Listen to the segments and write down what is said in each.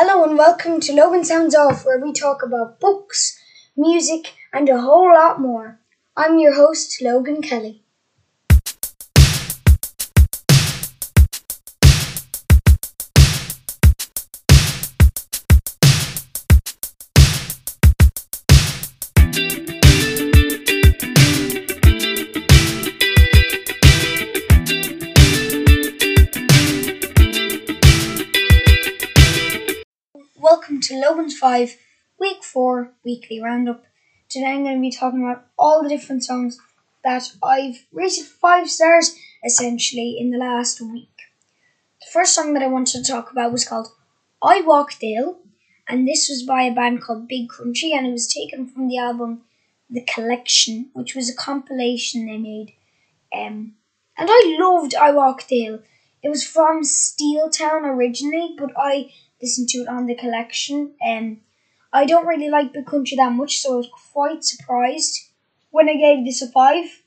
Hello and welcome to Logan Sounds Off, where we talk about books, music, and a whole lot more. I'm your host, Logan Kelly. To Logan's 5 Week 4 Weekly Roundup. Today I'm going to be talking about all the different songs that I've rated 5 stars essentially in the last week. The first song that I wanted to talk about was called I Walk Dale, and this was by a band called Big Country, and it was taken from the album The Collection, which was a compilation they made. Um, and I loved I Walk Dale. It was from Steeltown originally, but I listened to it on the collection. Um, I don't really like Big Country that much, so I was quite surprised when I gave this a five.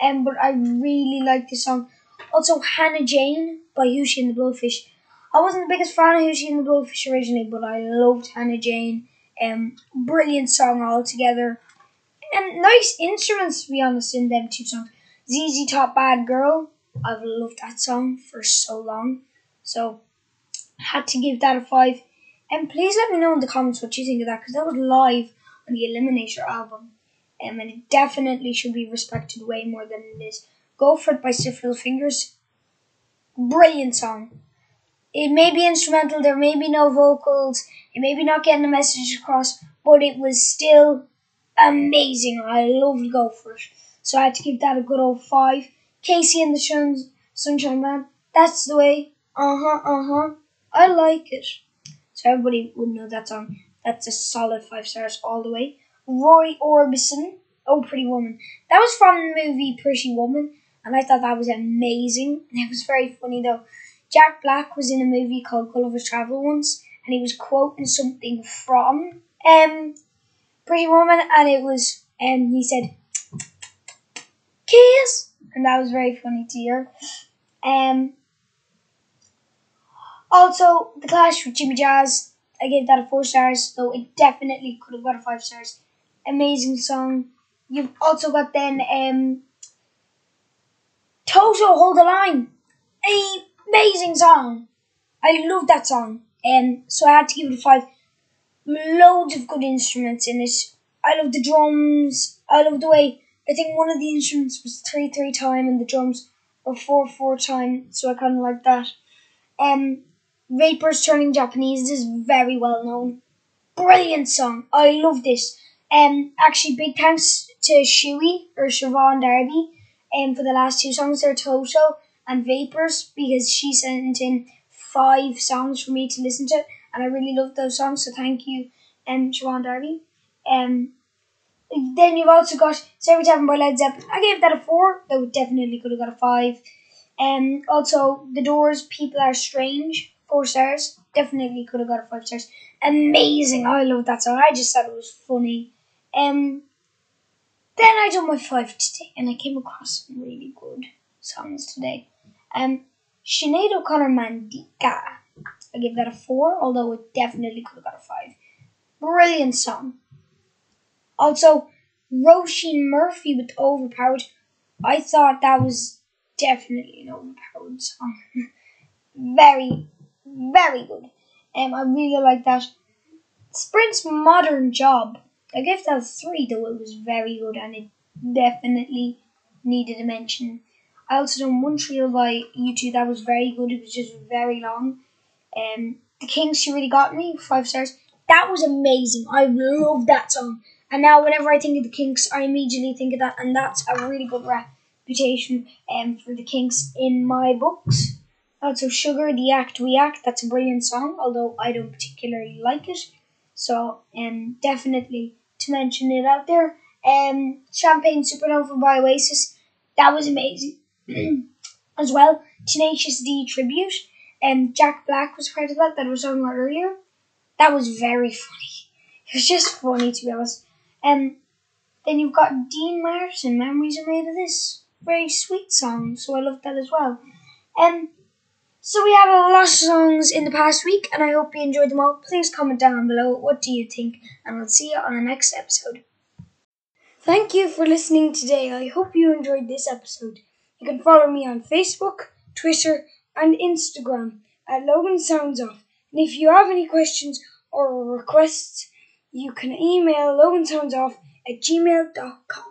Um, but I really like this song. Also, Hannah Jane by Hootie and the Blowfish. I wasn't the biggest fan of Hootie and the Blowfish originally, but I loved Hannah Jane. Um, brilliant song altogether. And nice instruments, to be honest, in them two songs. ZZ Top Bad Girl. I've loved that song for so long. So, had to give that a five. And please let me know in the comments what you think of that because that was live on the Eliminator album. Um, and it definitely should be respected way more than it is. Go for it by Stiff Little Fingers. Brilliant song. It may be instrumental, there may be no vocals, it may be not getting the message across, but it was still amazing. I loved Go For It. So I had to give that a good old five. KC and the Sunshine Band. That's the way. Uh huh, uh huh. I like it. So everybody would know that song. That's a solid five stars all the way. Roy Orbison, Oh Pretty Woman. That was from the movie Pretty Woman, and I thought that was amazing. It was very funny though. Jack Black was in a movie called Gulliver's Travel once, and he was quoting something from um Pretty Woman, and it was um he said kiss, and that was very funny to hear. Um, also, The Clash with Jimmy Jazz, I gave that a four stars, though it definitely could have got a five stars. Amazing song. You've also got then um, Toto Hold the Line. A amazing song. I love that song. Um, so I had to give it a five. Loads of good instruments in it. I love the drums. I love the way I think one of the instruments was three three time and the drums were four four time, so I kinda like that. Um Vapors Turning Japanese is very well known. Brilliant song. I love this. Um, actually, big thanks to Shuey or Siobhan Darby um, for the last two songs there, Toto and Vapors, because she sent in five songs for me to listen to, and I really love those songs, so thank you, um, Siobhan Darby. Um, then you've also got Every Tavern by Led Zeppelin. I gave that a four, though definitely could have got a five. Um, also, The Doors, People Are Strange four stars. Definitely could have got a five stars. Amazing. I love that song. I just thought it was funny. Um, then I done my five today, and I came across some really good songs today. Um, Sinead O'Connor Mandinka. I give that a four, although it definitely could have got a five. Brilliant song. Also, Roisin Murphy with Overpowered. I thought that was definitely an overpowered song. Very, very good. Um, I really like that. Sprint's Modern Job. I gave that a three, though it was very good and it definitely needed a mention. I also done Montreal by U2. That was very good. It was just very long. Um, the Kinks, she really got me. Five stars. That was amazing. I love that song. And now, whenever I think of the Kinks, I immediately think of that, and that's a really good reputation um, for the Kinks in my books. Also, Sugar, The Act We Act, that's a brilliant song, although I don't particularly like it. So, um, definitely to mention it out there. Um, Champagne Supernova by Oasis, that was amazing. As well, Tenacious D Tribute, um, Jack Black was part of that, that was on earlier. That was very funny. It was just funny, to be honest. Um, then you've got Dean Martin, Memories Are Made of This. Very sweet song, so I love that as well. Um, So we have a lot of songs in the past week, and I hope you enjoyed them all. Please comment down below what do you think, and we'll see you on the next episode. Thank you for listening today. I hope you enjoyed this episode. You can follow me on Facebook, Twitter, and Instagram at Logan Sounds Off. And if you have any questions or requests, you can email logansoundsoff at gmail.com.